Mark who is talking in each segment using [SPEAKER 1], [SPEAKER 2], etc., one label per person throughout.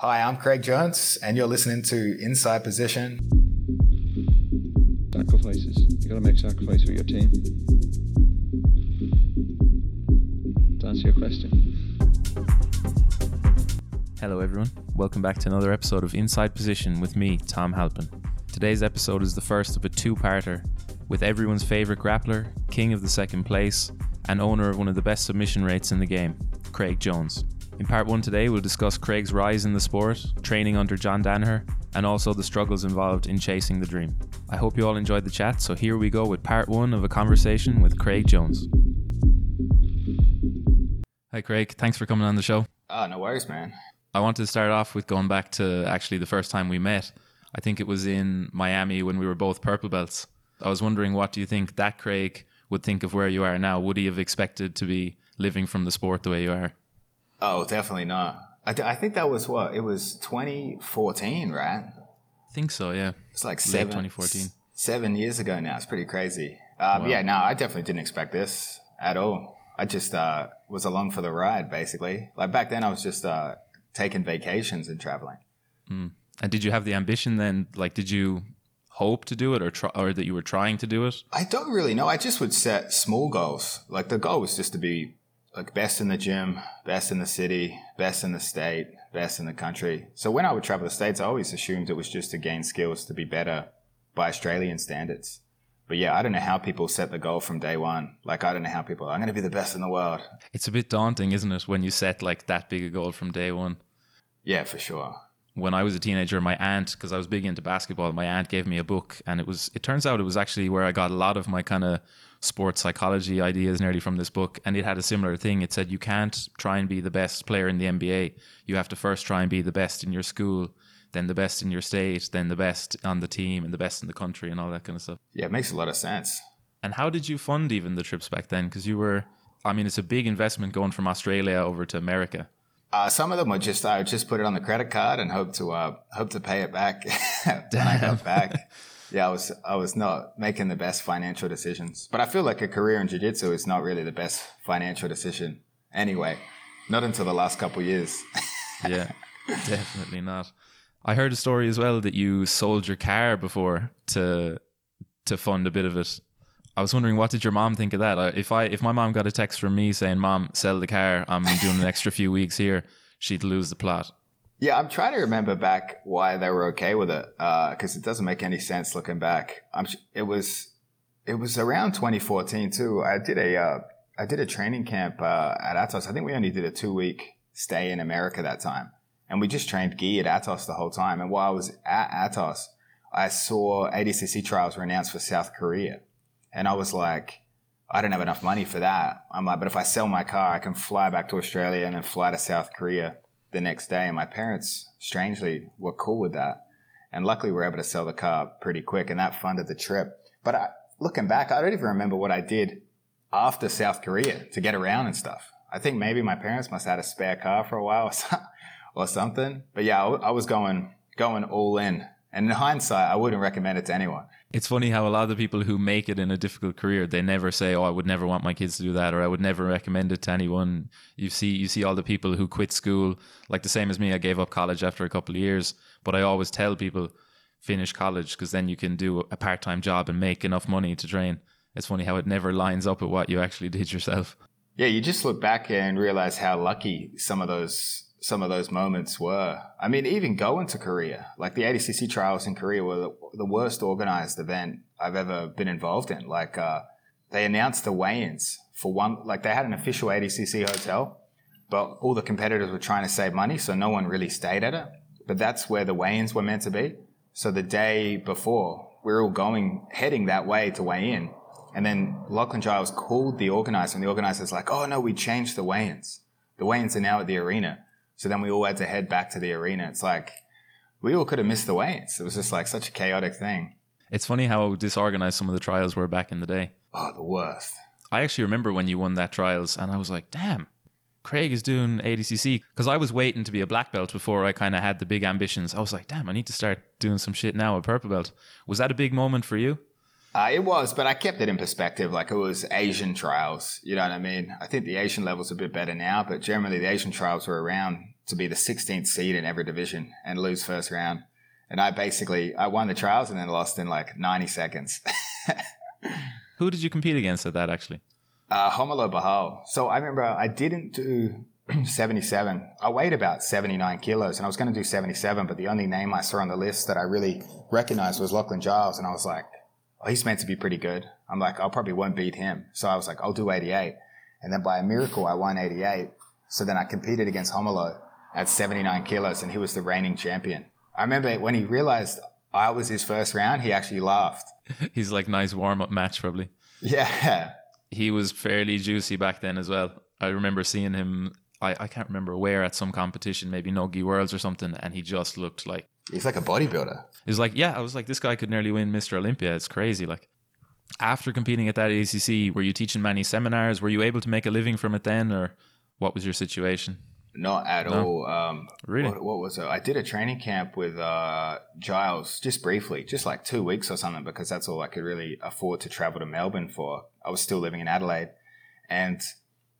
[SPEAKER 1] Hi, I'm Craig Jones, and you're listening to Inside Position.
[SPEAKER 2] Sacrifices. You gotta make sacrifice for your team. To answer your question.
[SPEAKER 3] Hello, everyone. Welcome back to another episode of Inside Position with me, Tom Halpin. Today's episode is the first of a two parter with everyone's favourite grappler, king of the second place, and owner of one of the best submission rates in the game, Craig Jones. In part one today, we'll discuss Craig's rise in the sport, training under John Danaher, and also the struggles involved in chasing the dream. I hope you all enjoyed the chat, so here we go with part one of a conversation with Craig Jones. Hi, Craig. Thanks for coming on the show.
[SPEAKER 1] Oh, no worries, man.
[SPEAKER 3] I wanted to start off with going back to actually the first time we met. I think it was in Miami when we were both purple belts. I was wondering, what do you think that Craig would think of where you are now? Would he have expected to be living from the sport the way you are?
[SPEAKER 1] Oh, definitely not. I, th- I think that was what? It was 2014, right?
[SPEAKER 3] I think so, yeah.
[SPEAKER 1] It's like
[SPEAKER 3] Late
[SPEAKER 1] seven,
[SPEAKER 3] 2014.
[SPEAKER 1] seven years ago now. It's pretty crazy. Um,
[SPEAKER 3] Wow.
[SPEAKER 1] Yeah, no, I definitely didn't expect this at all. I just uh, was along for the ride, basically. Like back then, I was just uh, taking vacations and traveling.
[SPEAKER 3] And did you have the ambition then? Like, did you hope to do it or try, or that you were trying to do it?
[SPEAKER 1] I don't really know. I just would set small goals. Like the goal was just to be like best in the gym, best in the city, best in the state, best in the country. So when I would travel the states, I always assumed it was just to gain skills to be better by Australian standards. But yeah, I don't know how people set the goal from day one. Like I don't know how people. I'm going to be the best in the world.
[SPEAKER 3] It's a bit daunting, isn't it, when you set like that big a goal from day one?
[SPEAKER 1] Yeah, for sure.
[SPEAKER 3] when I was a teenager, my aunt, because I was big into basketball, my aunt gave me a book, and it was. It turns out it was actually where I got a lot of my kind of sports psychology ideas nearly from this book, and it had a similar thing. It said you can't try and be the best player in the NBA. You have to first try and be the best in your school, then the best in your state, then the best on the team, and the best in the country, and all that kind of stuff.
[SPEAKER 1] Yeah, it makes a lot of sense.
[SPEAKER 3] And how did you fund even the trips back then? Because you were, I mean, it's a big investment going from Australia over to America.
[SPEAKER 1] Uh, some of them were just I would just put it on the credit card and hope to uh, hope to pay it back when I got back. Yeah, I was I was not making the best financial decisions, but I feel like a career in jiu-jitsu is not really the best financial decision anyway. Not until the last couple years.
[SPEAKER 3] yeah, definitely not. I heard a story as well that you sold your car before to to fund a bit of it. I was wondering what did your mom think of that? If I if my mom got a text from me saying, "Mom, sell the car. I'm doing an extra few weeks here," she'd lose the plot.
[SPEAKER 1] Yeah, I'm trying to remember back why they were okay with it because it doesn't make any sense looking back. I'm, it was it was around 2014 too. I did a uh, I did a training camp uh, at Atos. I think we only did a two week stay in America that time, and we just trained gi at Atos the whole time. And while I was at Atos, I saw ADCC trials were announced for South Korea, and I was like. I don't have enough money for that. I'm like, but if I sell my car, I can fly back to Australia and then fly to South Korea the next day. And my parents, strangely, were cool with that. And luckily, we were able to sell the car pretty quick, and that funded the trip. But I, looking back, I don't even remember what I did after South Korea to get around and stuff. I think maybe my parents must have had a spare car for a while or, something. But yeah, I was going going all in. And in hindsight, I wouldn't recommend it to anyone.
[SPEAKER 3] It's funny how a lot of the people who make it in a difficult career, they never say, "Oh, I would never want my kids to do that," or "I would never recommend it to anyone." You see, you see all the people who quit school, like the same as me. I gave up college after a couple of years, but I always tell people, finish college because then you can do a part-time job and make enough money to train. It's funny how it never lines up with what you actually did yourself.
[SPEAKER 1] Yeah, you just look back and realize how lucky some of those some of those moments were. I mean, even going to Korea, like the ADCC trials in Korea were the, the worst organized event I've ever been involved in. Like, uh, they announced the weigh-ins for one, like they had an official ADCC hotel, but all the competitors were trying to save money, so no one really stayed at it. But that's where the weigh-ins were meant to be. So the day before, we are all going, heading that way to weigh in. And then Lachlan Giles called the organizer, and the organizer's like, oh no, we changed the weigh-ins. The weigh-ins are now at the arena. So then we all had to head back to the arena. It's like, we all could have missed the weigh-ins. It was just like such a chaotic thing.
[SPEAKER 3] It's funny how disorganized some of the trials were back in the day.
[SPEAKER 1] Oh, the worst.
[SPEAKER 3] I actually remember when you won that trials, and I was like, damn, Craig is doing ADCC. Because I was waiting to be a black belt before I kind of had the big ambitions. I was like, damn, I need to start doing some shit now at purple belt. Was that a big moment for you?
[SPEAKER 1] Uh, it was, but I kept it in perspective. Like it was Asian trials. You know what I mean? I think the Asian level's a bit better now, but generally the Asian trials were around to be the 16th seed in every division and lose first round. And I basically I won the trials and then lost in like 90 seconds.
[SPEAKER 3] Who did you compete against at that actually?
[SPEAKER 1] Uh, Romulo Barral. So I remember I didn't do 77. I weighed about 79 kilos and I was going to do 77, but the only name I saw on the list that I really recognized was Lachlan Giles. And I was like, oh, he's meant to be pretty good. I'm like, I probably won't beat him. So I was like, I'll do 88. And then by a miracle, I won 88. So then I competed against Romulo at 79 kilos and he was the reigning champion. I remember when he realized I was his first round, he actually laughed.
[SPEAKER 3] He's like nice warm up match probably.
[SPEAKER 1] Yeah.
[SPEAKER 3] He was fairly juicy back then as well. I remember seeing him I, I can't remember where at some competition, maybe Nogi Worlds or something, and he just looked like
[SPEAKER 1] He's like a bodybuilder.
[SPEAKER 3] was like, yeah, I was like, this guy could nearly win Mr. Olympia. It's crazy. Like after competing at that ADCC, were you teaching many seminars? Were you able to make a living from it then, or what was your situation?
[SPEAKER 1] Not at
[SPEAKER 3] No.
[SPEAKER 1] all. Um,
[SPEAKER 3] Really?
[SPEAKER 1] What, what was it? I did a training camp with uh, Giles just briefly, just like two weeks or something, because that's all I could really afford to travel to Melbourne for. I was still living in Adelaide. And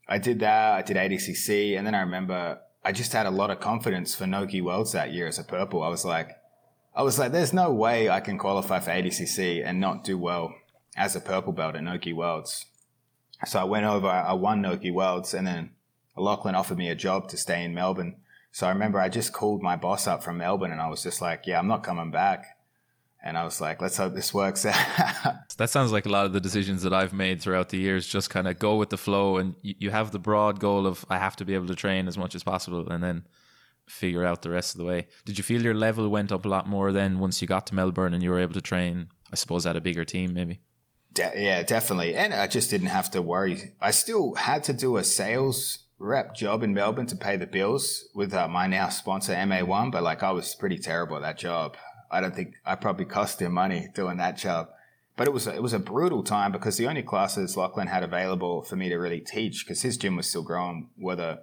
[SPEAKER 1] I did that. I did ADCC. And then I remember I just had a lot of confidence for Nogi Worlds that year as a purple. I was like, I was like, there's no way I can qualify for ADCC and not do well as a purple belt at Nogi Worlds. So I went over, I won Nogi Worlds, and then Lachlan offered me a job to stay in Melbourne. So I remember I just called my boss up from Melbourne and I was just like, yeah, I'm not coming back. And I was like, let's hope this works out.
[SPEAKER 3] That sounds like a lot of the decisions that I've made throughout the years. Just kind of go with the flow, and you, you have the broad goal of I have to be able to train as much as possible, and then figure out the rest of the way. Did you feel your level went up a lot more then once you got to Melbourne and you were able to train? I suppose at a bigger team, maybe.
[SPEAKER 1] De- yeah, definitely. And I just didn't have to worry. I still had to do a sales rep job in Melbourne to pay the bills with uh, my now sponsor MA1, but like I was pretty terrible at that job. I don't think I probably cost him money doing that job. But it was a, it was a brutal time because the only classes Lachlan had available for me to really teach because his gym was still growing were the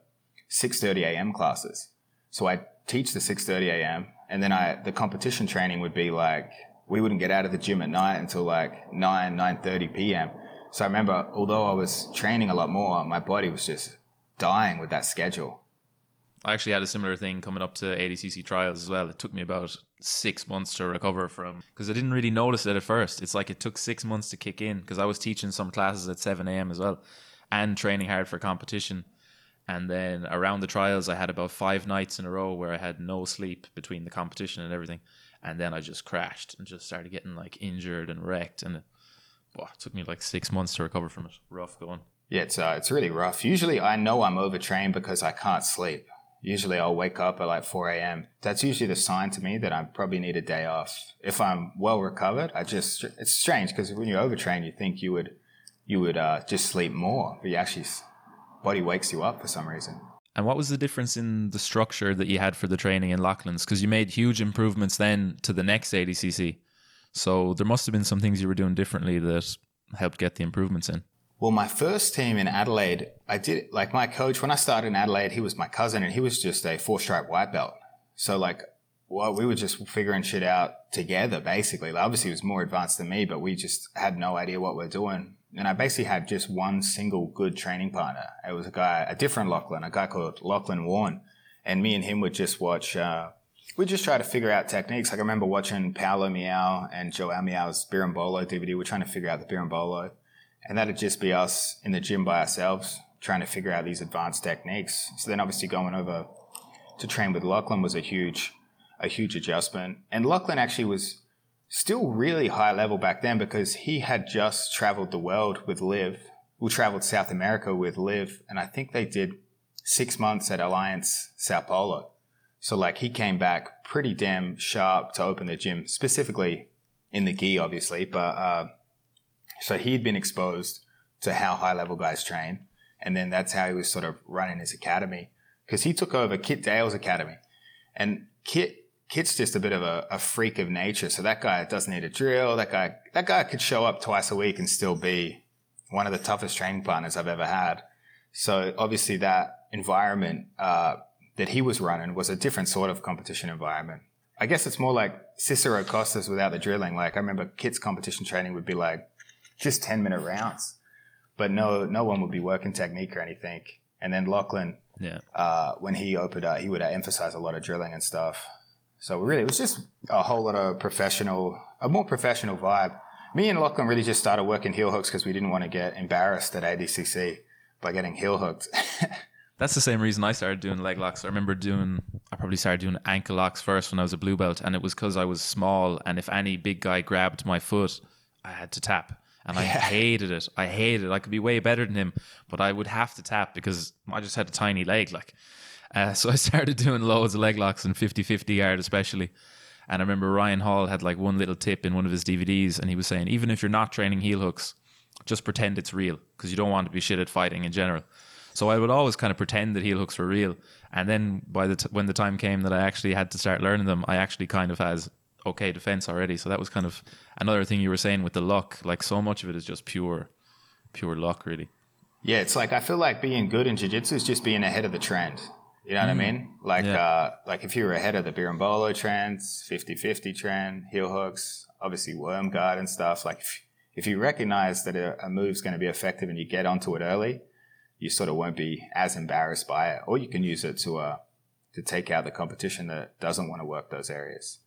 [SPEAKER 1] 6:30 a.m. classes. So I teach the 6:30 a.m. and then I the competition training would be like we wouldn't get out of the gym at night until like 9 9:30 p.m. So I remember although I was training a lot more, my body was just dying with that schedule.
[SPEAKER 3] I actually had a similar thing coming up to ADCC trials as well. It took me about six months to recover from because I didn't really notice it at first. It's like it took six months to kick in because I was teaching some classes at 7 a.m. as well and training hard for competition. And then around the trials, I had about five nights in a row where I had no sleep between the competition and everything. And then I just crashed and just started getting like injured and wrecked. And it, it took me like six months to recover from it. Rough going.
[SPEAKER 1] Yeah, it's uh, it's really rough. Usually, I know I'm overtrained because I can't sleep. Usually, I'll wake up at like 4 a.m. That's usually the sign to me that I probably need a day off. If I'm well recovered, I just it's strange because when you overtrain, you think you would you would uh, just sleep more, but you actually body wakes you up for some reason.
[SPEAKER 3] And what was the difference in the structure that you had for the training in Lachlan's? Because you made huge improvements then to the next ADCC. So there must have been some things you were doing differently that helped get the improvements in.
[SPEAKER 1] Well, my first team in Adelaide, I did like my coach when I started in Adelaide. He was my cousin, and he was just a four stripe white belt. So like, well, we were just figuring shit out together, basically. Like, obviously, he was more advanced than me, but we just had no idea what we're doing. And I basically had just one single good training partner. It was a guy, a different Lachlan, a guy called Lachlan Warren, and me and him would just watch. Uh, we just try to figure out techniques. Like I remember watching Paulo Miyao and Joao Miyao's Berimbolo DVD. We're trying to figure out the Berimbolo. And that'd just be us in the gym by ourselves trying to figure out these advanced techniques. So then obviously going over to train with Lachlan was a huge, a huge adjustment. And Lachlan actually was still really high level back then because he had just traveled the world with Liv. We traveled South America with Liv. And I think they did six months at Alliance Sao Paulo. So like he came back pretty damn sharp to open the gym, specifically in the gi, obviously, but, uh, so he'd been exposed to how high level guys train. And then that's how he was sort of running his academy because he took over Kit Dale's academy. And Kit, Kit's just a bit of a, a freak of nature. So that guy doesn't need a drill. That guy, that guy could show up twice a week and still be one of the toughest training partners I've ever had. So obviously that environment, uh, that he was running was a different sort of competition environment. I guess it's more like Cicero Costha's without the drilling. Like I remember Kit's competition training would be like just 10 minute rounds, but no, no one would be working technique or anything. And then Lachlan,
[SPEAKER 3] Yeah.
[SPEAKER 1] uh, when he opened up, he would emphasize a lot of drilling and stuff. So really, it was just a whole lot of professional, a more professional vibe. Me and Lachlan really just started working heel hooks because we didn't want to get embarrassed at ADCC by getting heel hooked.
[SPEAKER 3] That's the same reason I started doing leg locks. I remember doing, I probably started doing ankle locks first when I was a blue belt, and it was because I was small, and if any big guy grabbed my foot, I had to tap. And I hated it. I hated it. I could be way better than him, but I would have to tap because I just had a tiny leg. Like, uh, so I started doing loads of leg locks and 50 50 yard, especially. And I remember Ryan Hall had like one little tip in one of his DVDs, and he was saying, even if you're not training heel hooks, just pretend it's real because you don't want to be shit at fighting in general. So I would always kind of pretend that heel hooks were real, and then by the t- when the time came that I actually had to start learning them, I actually kind of has okay defense already. So that was kind of another thing you were saying with the luck. Like so much of it is just pure, pure luck, really.
[SPEAKER 1] yeah, it's like I feel like being good in jiu-jitsu is just being ahead of the trend. You know what I mean? Like,
[SPEAKER 3] Yeah.
[SPEAKER 1] uh, like if you were ahead of the Berimbolo trends, 50-50 trend, heel hooks, obviously worm guard and stuff. Like if, if you recognize that a, a move's going to be effective and you get onto it early, you sort of won't be as embarrassed by it, or you can use it to, uh, to take out the competition that doesn't want to work those areas.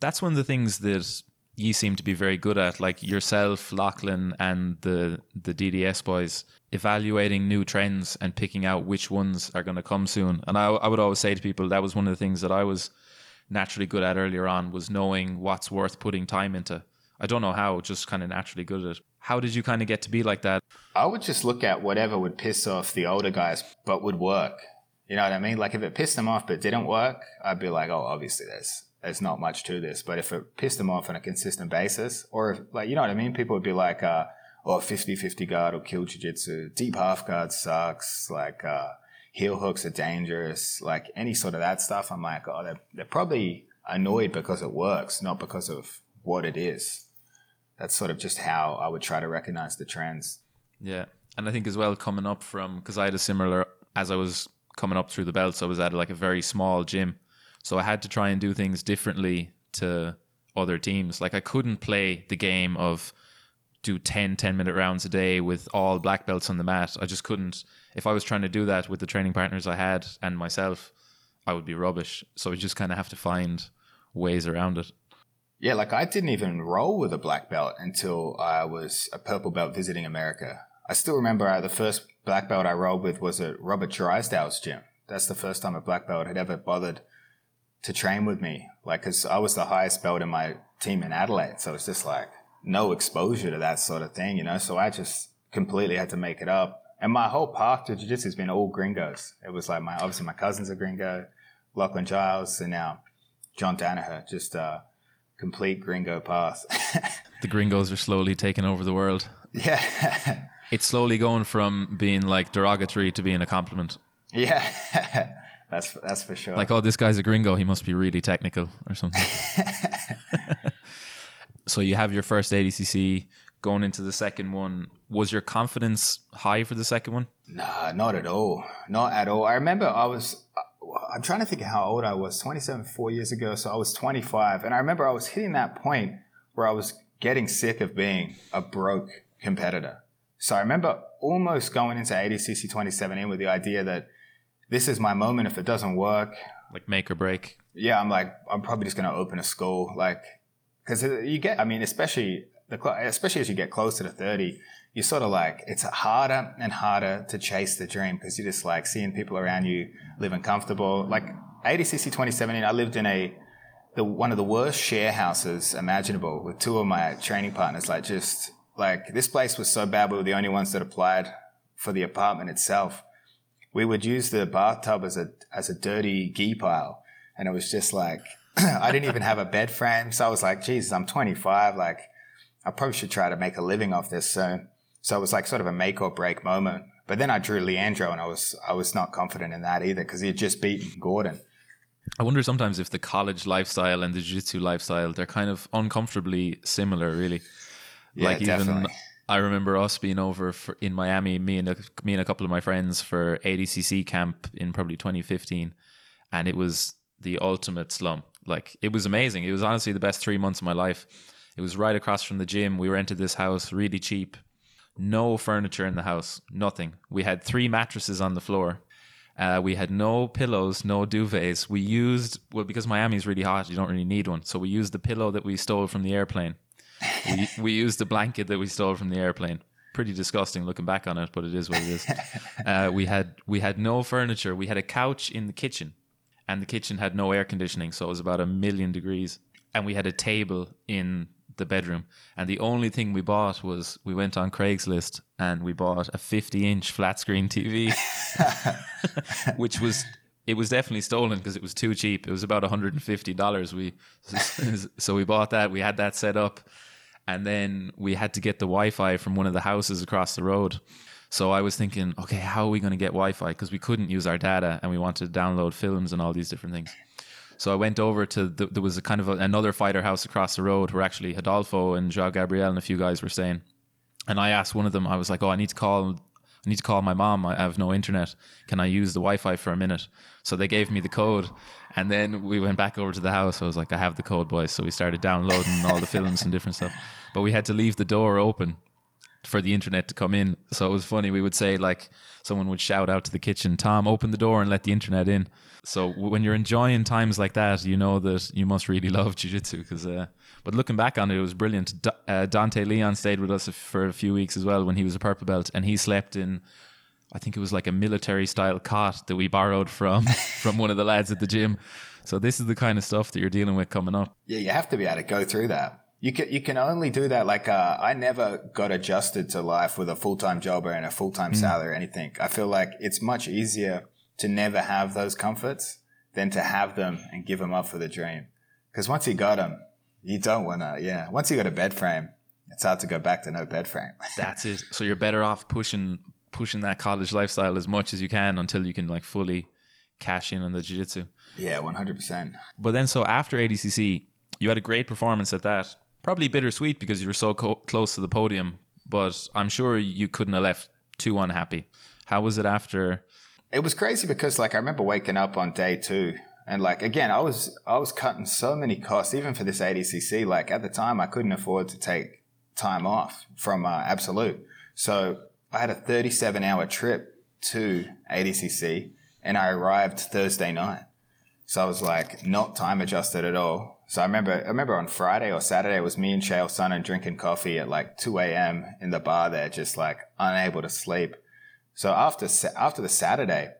[SPEAKER 3] That's one of the things that you seem to be very good at, like yourself, Lachlan, and the the DDS boys, evaluating new trends and picking out which ones are going to come soon. And I, I would always say to people that was one of the things that I was naturally good at earlier on was knowing what's worth putting time into. I don't know how, just kind of naturally good at it. How did you kind of get to be like that?
[SPEAKER 1] I would just look at whatever would piss off the older guys, but would work. You know what I mean? Like if it pissed them off but didn't work, I'd be like, oh, obviously there's there's not much to this. But if it pissed them off on a consistent basis, or if, like you know what I mean, people would be like, uh, oh, 50-50 guard will kill jiu-jitsu. Deep half guard sucks. Like uh, heel hooks are dangerous. Like any sort of that stuff. I'm like, oh, they're, they're probably annoyed because it works, not because of what it is. That's sort of just how I would try to recognize the trends.
[SPEAKER 3] Yeah. And I think as well, coming up from, because I had a similar, as I was coming up through the belts, I was at like a very small gym. So I had to try and do things differently to other teams. Like I couldn't play the game of do 10 10 minute rounds a day with all black belts on the mat. I just couldn't. If I was trying to do that with the training partners I had and myself, I would be rubbish. So I just kind of have to find ways around it.
[SPEAKER 1] Yeah, like I didn't even roll with a black belt until I was a purple belt visiting America. I still remember uh, the first black belt I rolled with was at Robert Drysdale's gym. That's the first time a black belt had ever bothered to train with me. Like, cause I was the highest belt in my team in Adelaide. So it's just like no exposure to that sort of thing, you know? So I just completely had to make it up. And my whole path to jiu-jitsu has been all gringos. It was like my, obviously my cousin's a gringo, Lachlan Giles, and now John Danaher, just, a complete gringo path.
[SPEAKER 3] The gringos are slowly taking over the world.
[SPEAKER 1] yeah.
[SPEAKER 3] It's slowly going from being like derogatory to being a compliment.
[SPEAKER 1] yeah. that's, that's for sure.
[SPEAKER 3] Like, oh, this guy's a gringo. He must be really technical or something. so you have your first ADCC going into the second one. Was your confidence high for the second one?
[SPEAKER 1] Nah, not at all. Not at all. I remember I was, uh, I'm trying to think of how old I was, 27, four years ago. So I was 25. And I remember I was hitting that point where I was getting sick of being a broke competitor. So I remember almost going into ADCC 2017 with the idea that this is my moment. If it doesn't work,
[SPEAKER 3] Like make or break?
[SPEAKER 1] yeah, I'm like, I'm probably just going to open a school. Like, cause you get, I mean, especially the, especially as you get closer to 30, you're sort of like, it's harder and harder to chase the dream because you're just like seeing people around you living comfortable. Like ADCC 2017, I lived in a, the, one of the worst share houses imaginable with two of my training partners. Like just like this place was so bad. We were the only ones that applied for the apartment itself. We would use the bathtub as a, as a dirty gi pile. And it was just like, I didn't even have a bed frame. So I was like, Jesus, I'm 25. Like I probably should try to make a living off this soon. So it was like sort of a make or break moment. But then I drew Leandro and I was, I was not confident in that either because he had just beaten Gordon.
[SPEAKER 3] I wonder sometimes if the college lifestyle and the jiu-jitsu lifestyle, they're kind of uncomfortably similar, really.
[SPEAKER 1] Yeah,
[SPEAKER 3] like even
[SPEAKER 1] definitely.
[SPEAKER 3] I remember us being over for, in Miami, me and a, me and a couple of my friends for ADCC camp in probably 2015, and it was the ultimate slum. Like it was amazing. It was honestly the best three months of my life. It was right across from the gym. We rented this house, really cheap. No furniture in the house, nothing. We had three mattresses on the floor, Uh, we had no pillows, no duvets. We used well because Miami's really hot. You don't really need one, so we used the pillow that we stole from the airplane. We, we used the blanket that we stole from the airplane. Pretty disgusting looking back on it, but it is what it is. Uh, we had we had no furniture. We had a couch in the kitchen, and the kitchen had no air conditioning, so it was about a million degrees. And we had a table in the bedroom. And the only thing we bought was we went on Craigslist and we bought a 50 inch flat screen TV, which was it was definitely stolen because it was too cheap. It was about $150. We so we bought that. We had that set up, and then we had to get the Wi-Fi from one of the houses across the road. So I was thinking, okay, how are we going to get Wi-Fi? Because we couldn't use our data, and we wanted to download films and all these different things. So I went over to the, there was a kind of a, another fighter house across the road where actually Hidalgo and Joao Gabriel and a few guys were staying. And I asked one of them, I was like, "Oh, I need to call I need to call my mom. I have no internet. Can I use the Wi-Fi for a minute? So they gave me the code, and then we went back over to the house. I was like, I have the code, boys. So we started downloading all the films and different stuff. But we had to leave the door open for the internet to come in. So it was funny. We would say like someone would shout out to the kitchen, "Tom, open the door and let the internet in." So when you're enjoying times like that, you know that you must really love jiu-jitsu because uh, but looking back on it, it was brilliant. Uh, Dante Leon stayed with us for a few weeks as well when he was a purple belt, and he slept in, I think it was like a military style cot that we borrowed from from one of the lads at the gym. So this is the kind of stuff that you're dealing with coming up.
[SPEAKER 1] Yeah, you have to be able to go through that. You can you can only do that. Like uh, I never got adjusted to life with a full time job or a full time mm. salary or anything. I feel like it's much easier to never have those comforts than to have them and give them up for the dream. Because once you got them, you don't want to, yeah. Once you got a bed frame, it's hard to go back to no bed frame.
[SPEAKER 3] That's it. So you're better off pushing pushing that college lifestyle as much as you can until you can like fully cash in on the jiu-jitsu.
[SPEAKER 1] Yeah, 100%.
[SPEAKER 3] But then so after ADCC, you had a great performance at that. Probably bittersweet because you were so co- close to the podium, but I'm sure you couldn't have left too unhappy. How was it after?
[SPEAKER 1] It was crazy because like I remember waking up on day 2 and like again, I was I was cutting so many costs, even for this ADCC. Like at the time, I couldn't afford to take time off from uh, Absolute, so I had a 37 hour trip to ADCC, and I arrived Thursday night. So I was like not time adjusted at all. So I remember I remember on Friday or Saturday it was me and Chael Sonnen drinking coffee at like 2 a.m. in the bar there, just like unable to sleep. So after after the Saturday,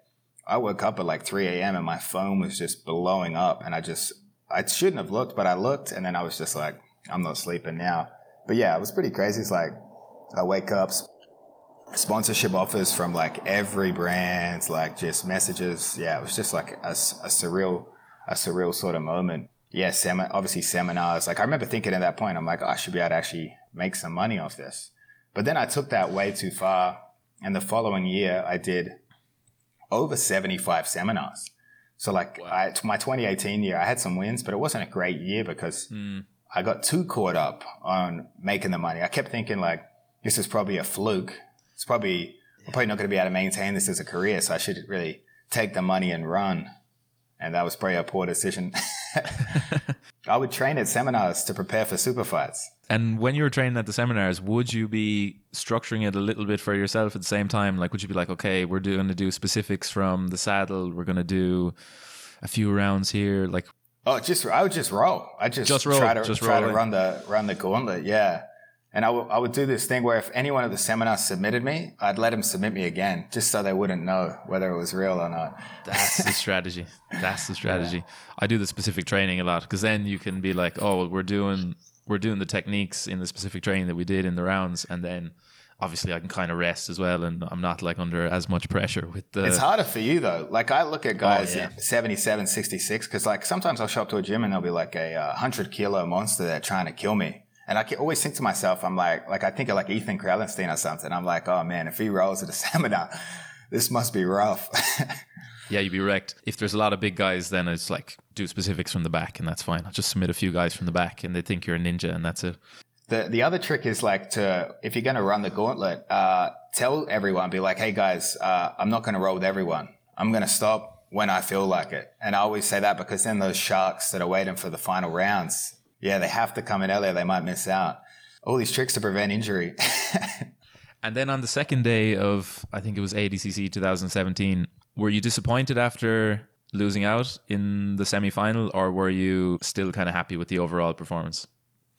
[SPEAKER 1] I woke up at like 3 a.m. and my phone was just blowing up. And I just, I shouldn't have looked, but I looked and then I was just like, I'm not sleeping now. But yeah, it was pretty crazy. It's like, I wake up, sponsorship offers from like every brand, like just messages. Yeah, it was just like a, a surreal, a surreal sort of moment. Yeah, sem- obviously seminars. Like I remember thinking at that point, I'm like, oh, I should be able to actually make some money off this. But then I took that way too far. And the following year, I did over 75 seminars. So like wow. I, my 2018 year, I had some wins, but it wasn't a great year because mm. I got too caught up on making the money. I kept thinking like, this is probably a fluke. It's probably, I'm probably not going to be able to maintain this as a career. So I should really take the money and run. And that was probably a poor decision. I would train at seminars to prepare for super fights.
[SPEAKER 3] And when you were training at the seminars, would you be structuring it a little bit for yourself at the same time? Like, would you be like, okay, we're going to do specifics from the saddle, we're going to do a few rounds here, like?
[SPEAKER 1] Oh, just I would just roll. I just, just roll, try to just try to run the run the gauntlet. Yeah, and I, w- I would do this thing where if anyone at the seminar submitted me, I'd let them submit me again, just so they wouldn't know whether it was real or not.
[SPEAKER 3] That's the strategy. That's the strategy. Yeah. I do the specific training a lot because then you can be like, oh, we're doing we're doing the techniques in the specific training that we did in the rounds, and then obviously I can kind of rest as well, and I'm not like under as much pressure with the.
[SPEAKER 1] It's harder for you though. Like I look at guys oh, yeah. 77, 66, because like sometimes I'll show up to a gym and there'll be like a uh, hundred kilo monster there trying to kill me. And I can always think to myself, I'm like, like I think of like Ethan Crelinsten or something. I'm like, oh man, if he rolls at a seminar, this must be rough.
[SPEAKER 3] yeah, you'd be wrecked. If there's a lot of big guys, then it's like do specifics from the back, and that's fine. I'll just submit a few guys from the back, and they think you're a ninja, and that's it.
[SPEAKER 1] The the other trick is like to if you're going to run the gauntlet, uh, tell everyone, be like, hey guys, uh, I'm not going to roll with everyone. I'm going to stop when I feel like it, and I always say that because then those sharks that are waiting for the final rounds, yeah, they have to come in earlier. They might miss out. All these tricks to prevent injury.
[SPEAKER 3] And then on the second day of, I think it was ADCC 2017, were you disappointed after losing out in the semi final, or were you still kind of happy with the overall performance?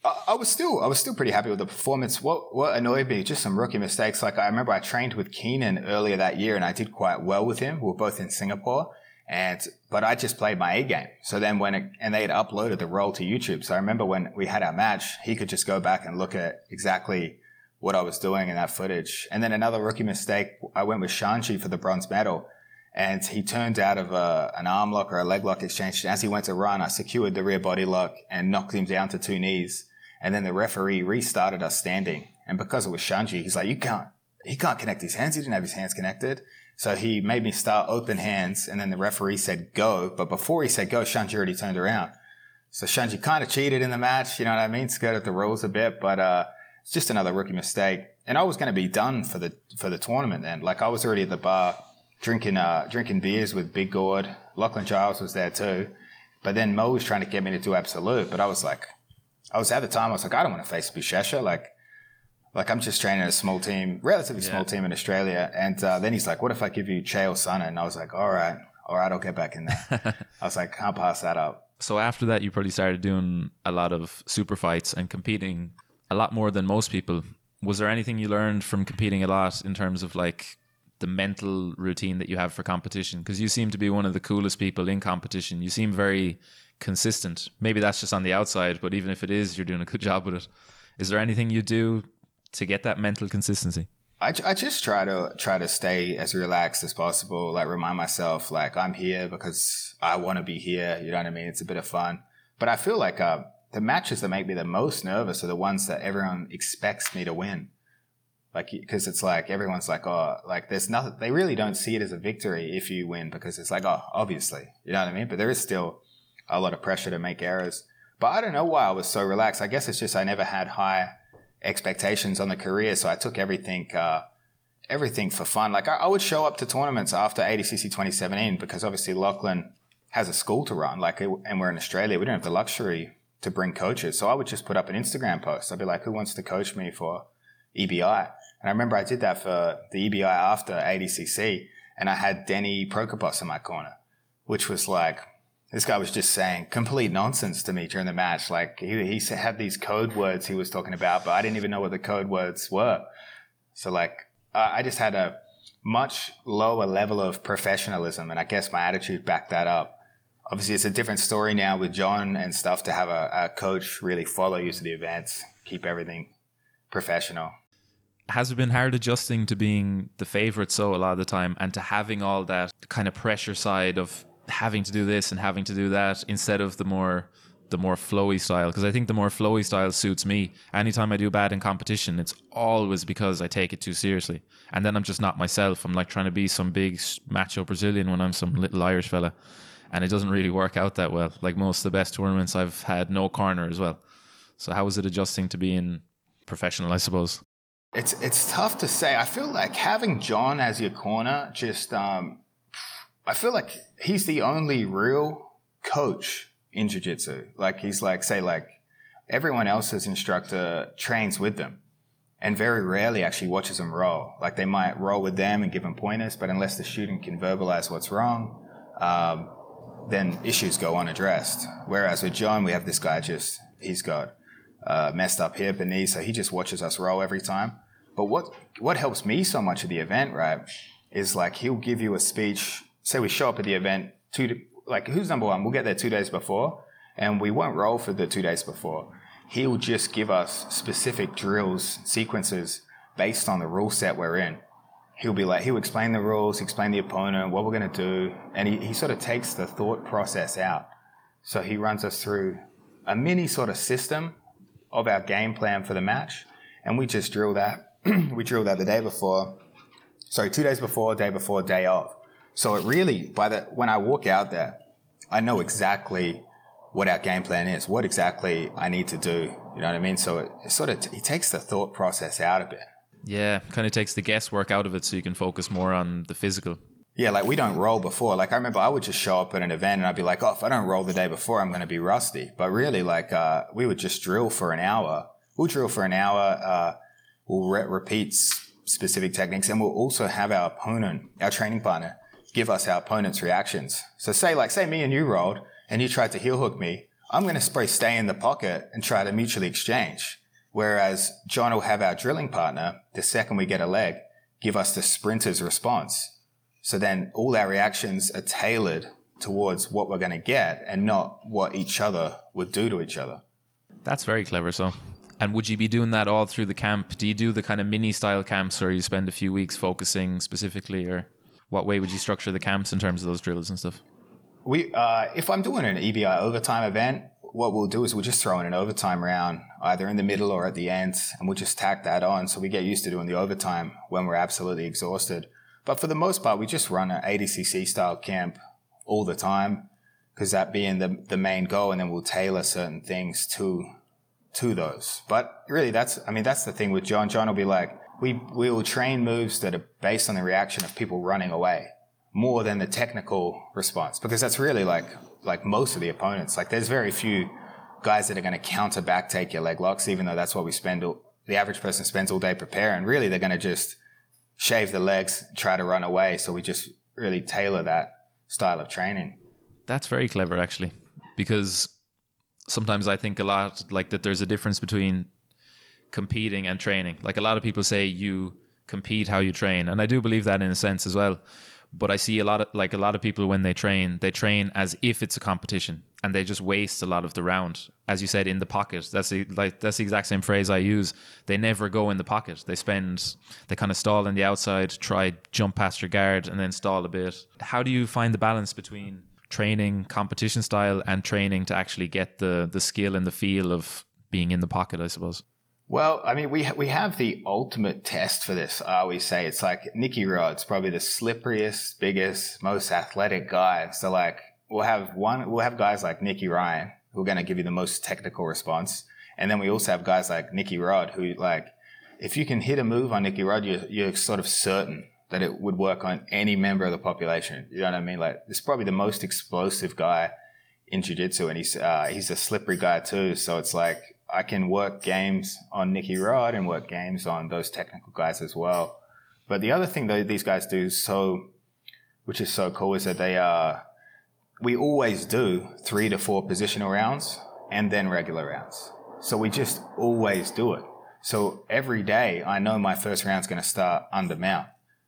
[SPEAKER 1] I, I was still I was still pretty happy with the performance. What what annoyed me just some rookie mistakes. Like I remember I trained with Keenan earlier that year, and I did quite well with him. We were both in Singapore, and but I just played my A game. So then when it, and they had uploaded the roll to YouTube. So I remember when we had our match, he could just go back and look at exactly what I was doing in that footage. And then another rookie mistake, I went with Xande for the bronze medal. And he turned out of a, an arm lock or a leg lock exchange. As he went to run, I secured the rear body lock and knocked him down to two knees. And then the referee restarted us standing. And because it was Xande, he's like, you can't, he can't connect his hands. He didn't have his hands connected. So he made me start open hands. And then the referee said go. But before he said go, Xande already turned around. So Xande kind of cheated in the match. You know what I mean? Skirted the rules a bit, but, uh, it's just another rookie mistake. And I was going to be done for the, for the tournament then. Like I was already at the bar drinking, uh, drinking beers with Big Gord. Lachlan Giles was there too. But then Mo was trying to get me to do absolute, but I was like, I was at the time, I was like, I don't want to face Buchecha. Like, like I'm just training a small team, relatively small
[SPEAKER 3] Yeah.
[SPEAKER 1] team in Australia. And uh, then he's like, what if I give you Chael Sonnen? And I was like, all right, all right, I'll get back in there. I was like, can't pass that up.
[SPEAKER 3] So after that, you probably started doing a lot of super fights and competing a lot more than most people. Was there anything you learned from competing a lot in terms of like the mental routine that you have for competition? Because you seem to be one of the coolest people in competition. You seem very consistent. Maybe that's just on the outside, but even if it is, you're doing a good job with it. Is there anything you do to get that mental consistency?
[SPEAKER 1] I, I just try to try to stay as relaxed as possible. Like remind myself, like I'm here because I want to be here. You know what I mean? It's a bit of fun. But I feel like uh, the matches that make me the most nervous are the ones that everyone expects me to win. Like, because it's like everyone's like, oh, like there's nothing. They really don't see it as a victory if you win because it's like, oh, obviously, you know what I mean. But there is still a lot of pressure to make errors. But I don't know why I was so relaxed. I guess it's just I never had high expectations on the career, so I took everything, uh, everything for fun. Like I, I would show up to tournaments after ADCC 2017 because obviously Lachlan has a school to run, like, and we're in Australia. We don't have the luxury to bring coaches, so I would just put up an Instagram post. I'd be like, "Who wants to coach me for EBI?" And I remember I did that for the EBI after ADCC, and I had Denny Prokopos in my corner, which was like, this guy was just saying complete nonsense to me during the match. Like he, he had these code words he was talking about, but I didn't even know what the code words were. So like, I just had a much lower level of professionalism, and I guess my attitude backed that up. Obviously, it's a different story now with John and stuff to have a, a coach really follow you to the events, keep everything professional.
[SPEAKER 3] has it been hard adjusting to being the favorite so a lot of the time and to having all that kind of pressure side of having to do this and having to do that instead of the more the more flowy style because I think the more flowy style suits me. Anytime I do bad in competition, it's always because I take it too seriously, and then I'm just not myself. I'm like trying to be some big macho Brazilian when I'm some little Irish fella, and it doesn't really work out that well. Like most of the best tournaments, I've had no corner as well. So how is it adjusting to being professional? I suppose.
[SPEAKER 1] It's it's tough to say. I feel like having John as your corner just um I feel like he's the only real coach in jiu-jitsu. Like he's like say like everyone else's instructor trains with them and very rarely actually watches them roll. Like they might roll with them and give them pointers, but unless the student can verbalize what's wrong, um, then issues go unaddressed. Whereas with John, we have this guy just he's got uh, messed up hip and knee, so he just watches us roll every time. But what what helps me so much at the event, right, is like he'll give you a speech. Say we show up at the event two like who's number one? We'll get there two days before, and we won't roll for the two days before. He'll just give us specific drills, sequences based on the rule set we're in. He'll be like, he'll explain the rules, explain the opponent, what we're going to do, and he, he sort of takes the thought process out. So he runs us through a mini sort of system of our game plan for the match, and we just drill that. we drill that the day before, sorry, two days before, day before, day of. So it really, by the when I walk out there, I know exactly what our game plan is, what exactly I need to do. You know what I mean? So it, it sort of it takes the thought process out a bit.
[SPEAKER 3] Yeah, kind of takes the guesswork out of it so you can focus more on the physical.
[SPEAKER 1] Yeah, like we don't roll before. Like I remember I would just show up at an event and I'd be like, oh, if I don't roll the day before, I'm going to be rusty. But really, like uh, we would just drill for an hour. We'll drill for an hour. Uh, we'll re- repeat specific techniques, and we'll also have our opponent, our training partner, give us our opponent's reactions. So say like say me and you rolled, and you tried to heel hook me, I'm going to spray stay in the pocket and try to mutually exchange. Whereas John will have our drilling partner, the second we get a leg, give us the sprinter's response. So then all our reactions are tailored towards what we're going to get and not what each other would do to each other.
[SPEAKER 3] That's very clever. So, and would you be doing that all through the camp? Do you do the kind of mini style camps where you spend a few weeks focusing specifically or what way would you structure the camps in terms of those drills and stuff?
[SPEAKER 1] We, uh, if I'm doing an EBI overtime event, what we'll do is we'll just throw in an overtime round either in the middle or at the end, and we'll just tack that on. So we get used to doing the overtime when we're absolutely exhausted. But for the most part, we just run an ADCC style camp all the time because that being the, the main goal. And then we'll tailor certain things to, to those. But really that's, I mean, that's the thing with John. John will be like, we, we will train moves that are based on the reaction of people running away more than the technical response because that's really like, like most of the opponents. Like there's very few guys that are going to counter back take your leg locks, even though that's what we spend all, the average person spends all day preparing. Really, they're going to just shave the legs, try to run away. So we just really tailor that style of training.
[SPEAKER 3] That's very clever, actually, because sometimes I think a lot like that there's a difference between competing and training. Like a lot of people say you compete how you train, and I do believe that in a sense as well. But I see a lot of like a lot of people when they train, they train as if it's a competition, and they just waste a lot of the round. As you said, in the pocket. That's the like that's the exact same phrase I use. They never go in the pocket. They spend they kind of stall on the outside, try jump past your guard, and then stall a bit. How do you find the balance between training competition style and training to actually get the the skill and the feel of being in the pocket? I suppose.
[SPEAKER 1] Well, I mean, we we have the ultimate test for this. I always say it's like Nicky Rod's probably the slipperiest, biggest, most athletic guy. So like we'll have one, we'll have guys like Nicky Ryan who are going to give you the most technical response, and then we also have guys like Nicky Rod who like if you can hit a move on Nicky Rod, you're, you're sort of certain that it would work on any member of the population. You know what I mean? Like it's probably the most explosive guy in jiu-jitsu and he's uh, he's a slippery guy too. So it's like I can work games on Nicky Rod and work games on those technical guys as well. But the other thing that these guys do so, which is so cool, is that they uh, we always do three to four positional rounds and then regular rounds. So we just always do it. So every day I know my first round's going to start under mount,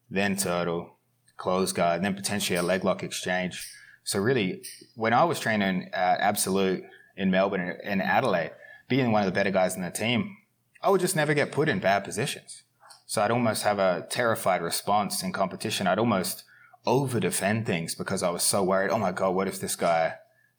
[SPEAKER 1] then turtle, close guard, then potentially a leg lock exchange. So really, when I was training at Absolute in Melbourne and Adelaide, being one of the better guys in the team, I would just never get put in bad positions. So I'd almost have a terrified response in competition. I'd almost over defend things because I was so worried. Oh my God, what if this guy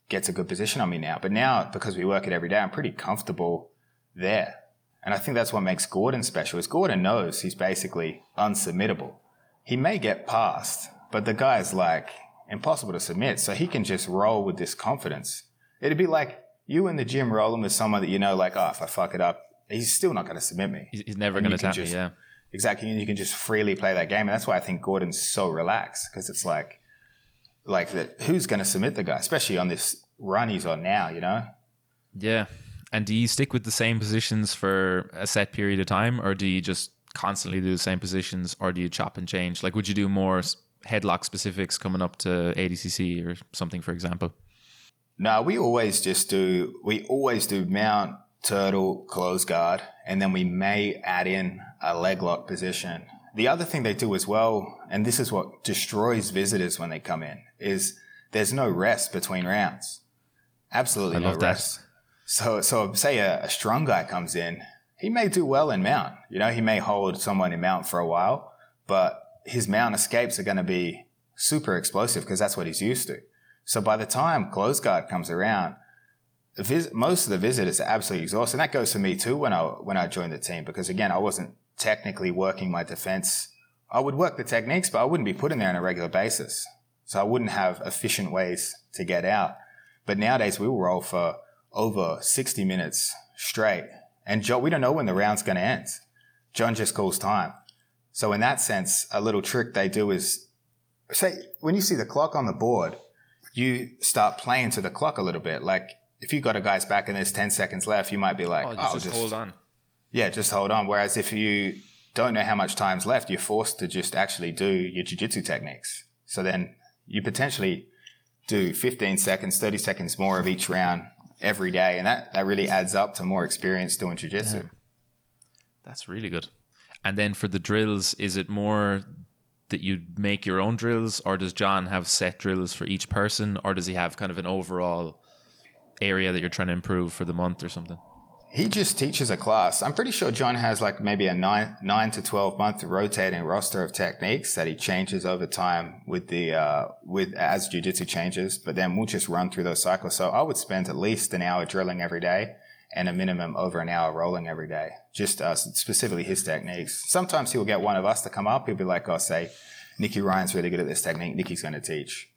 [SPEAKER 1] gets a good position on me now? But now, because we work it every day, I'm pretty comfortable there. And I think that's what makes Gordon special is Gordon knows he's basically unsubmittable. He may get past, but the guy's like impossible to submit. So he can just roll with this confidence. It'd be like you in the gym rolling with someone that you know, like, oh, if I fuck it up, he's still not going to submit me.
[SPEAKER 3] He's never going to tap me. Yeah.
[SPEAKER 1] Exactly. And you can just freely play that game. And that's why I think Gordon's so relaxed because it's like, like that. Who's going to submit the guy, especially on this run he's on now, you know?
[SPEAKER 3] Yeah. And do you stick with the same positions for a set period of time, or do you just constantly do the same positions, or do you chop and change? Like, would you do more headlock specifics coming up to ADCC or something, for example?
[SPEAKER 1] No, we always just do, we always do mount, turtle, close guard, and then we may add in a leg lock position. The other thing they do as well, and this is what destroys visitors when they come in, is there's no rest between rounds. Absolutely
[SPEAKER 3] I
[SPEAKER 1] no
[SPEAKER 3] love that.
[SPEAKER 1] rest. So, so say a, a strong guy comes in, he may do well in mount. You know, he may hold someone in mount for a while, but his mount escapes are going to be super explosive because that's what he's used to. So by the time close guard comes around, vis- most of the visitors are absolutely exhausted. And that goes for me too when I when I joined the team because again I wasn't technically working my defense. I would work the techniques, but I wouldn't be put in there on a regular basis. So I wouldn't have efficient ways to get out. But nowadays we will roll for over 60 minutes straight. And Joe, we don't know when the round's going to end. John just calls time. So in that sense, a little trick they do is say when you see the clock on the board, you start playing to the clock a little bit. Like if you got a guy's back and there's 10 seconds left, you might be like, oh, oh just, hold
[SPEAKER 3] on.
[SPEAKER 1] yeah, just hold on. Whereas if you don't know how much time's left, you're forced to just actually do your jiu-jitsu techniques. So then you potentially do 15 seconds, 30 seconds more of each round every day. And that, that really adds up to more experience doing jiu-jitsu.
[SPEAKER 3] That's really good. And then for the drills, is it more that you make your own drills or does John have set drills for each person or does he have kind of an overall area that you're trying to improve for the month or something?
[SPEAKER 1] He just teaches a class. I'm pretty sure John has like maybe a nine nine to twelve month rotating roster of techniques that he changes over time with the uh, with as jujitsu changes. But then we'll just run through those cycles. So I would spend at least an hour drilling every day and a minimum over an hour rolling every day. Just uh, specifically his techniques. Sometimes he'll get one of us to come up. He'll be like, "Oh, say, Nicky Ryan's really good at this technique. Nicky's going to teach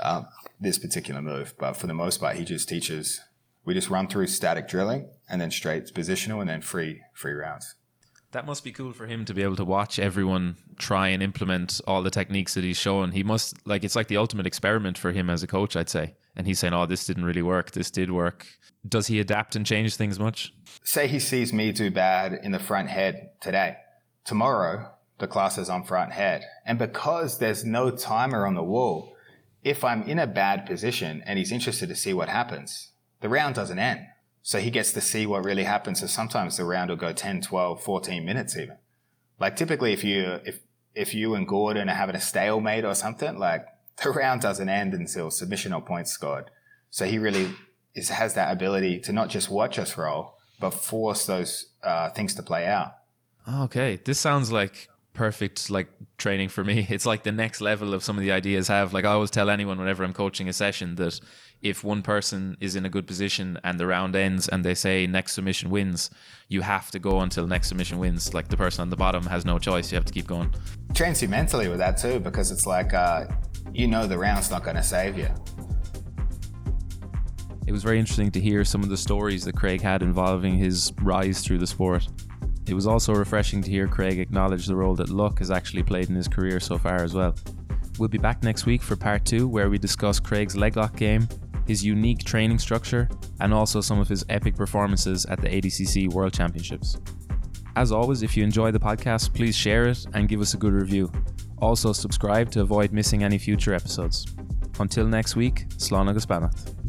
[SPEAKER 1] uh, this particular move." But for the most part, he just teaches we just run through static drilling and then straight positional and then free free rounds.
[SPEAKER 3] That must be cool for him to be able to watch everyone try and implement all the techniques that he's shown. He must like it's like the ultimate experiment for him as a coach, I'd say. And he's saying, "Oh, this didn't really work. This did work." Does he adapt and change things much?
[SPEAKER 1] Say he sees me do bad in the front head today. Tomorrow, the class is on front head. And because there's no timer on the wall, if I'm in a bad position and he's interested to see what happens, the round doesn't end. So he gets to see what really happens. So sometimes the round will go 10, 12, 14 minutes even. Like typically if you, if, if you and Gordon are having a stalemate or something, like the round doesn't end until submission or points scored. So he really is, has that ability to not just watch us roll, but force those uh, things to play out.
[SPEAKER 3] Okay. This sounds like perfect like training for me. It's like the next level of some of the ideas I have. Like I always tell anyone whenever I'm coaching a session that if one person is in a good position and the round ends and they say next submission wins, you have to go until next submission wins. Like the person on the bottom has no choice. You have to keep going.
[SPEAKER 1] Trains you mentally with that too, because it's like uh, you know the round's not going to save you.
[SPEAKER 3] It was very interesting to hear some of the stories that Craig had involving his rise through the sport. It was also refreshing to hear Craig acknowledge the role that luck has actually played in his career so far as well. We'll be back next week for part two, where we discuss Craig's leg lock game, his unique training structure, and also some of his epic performances at the ADCC World Championships. As always, if you enjoy the podcast, please share it and give us a good review. Also, subscribe to avoid missing any future episodes. Until next week, Slán agus.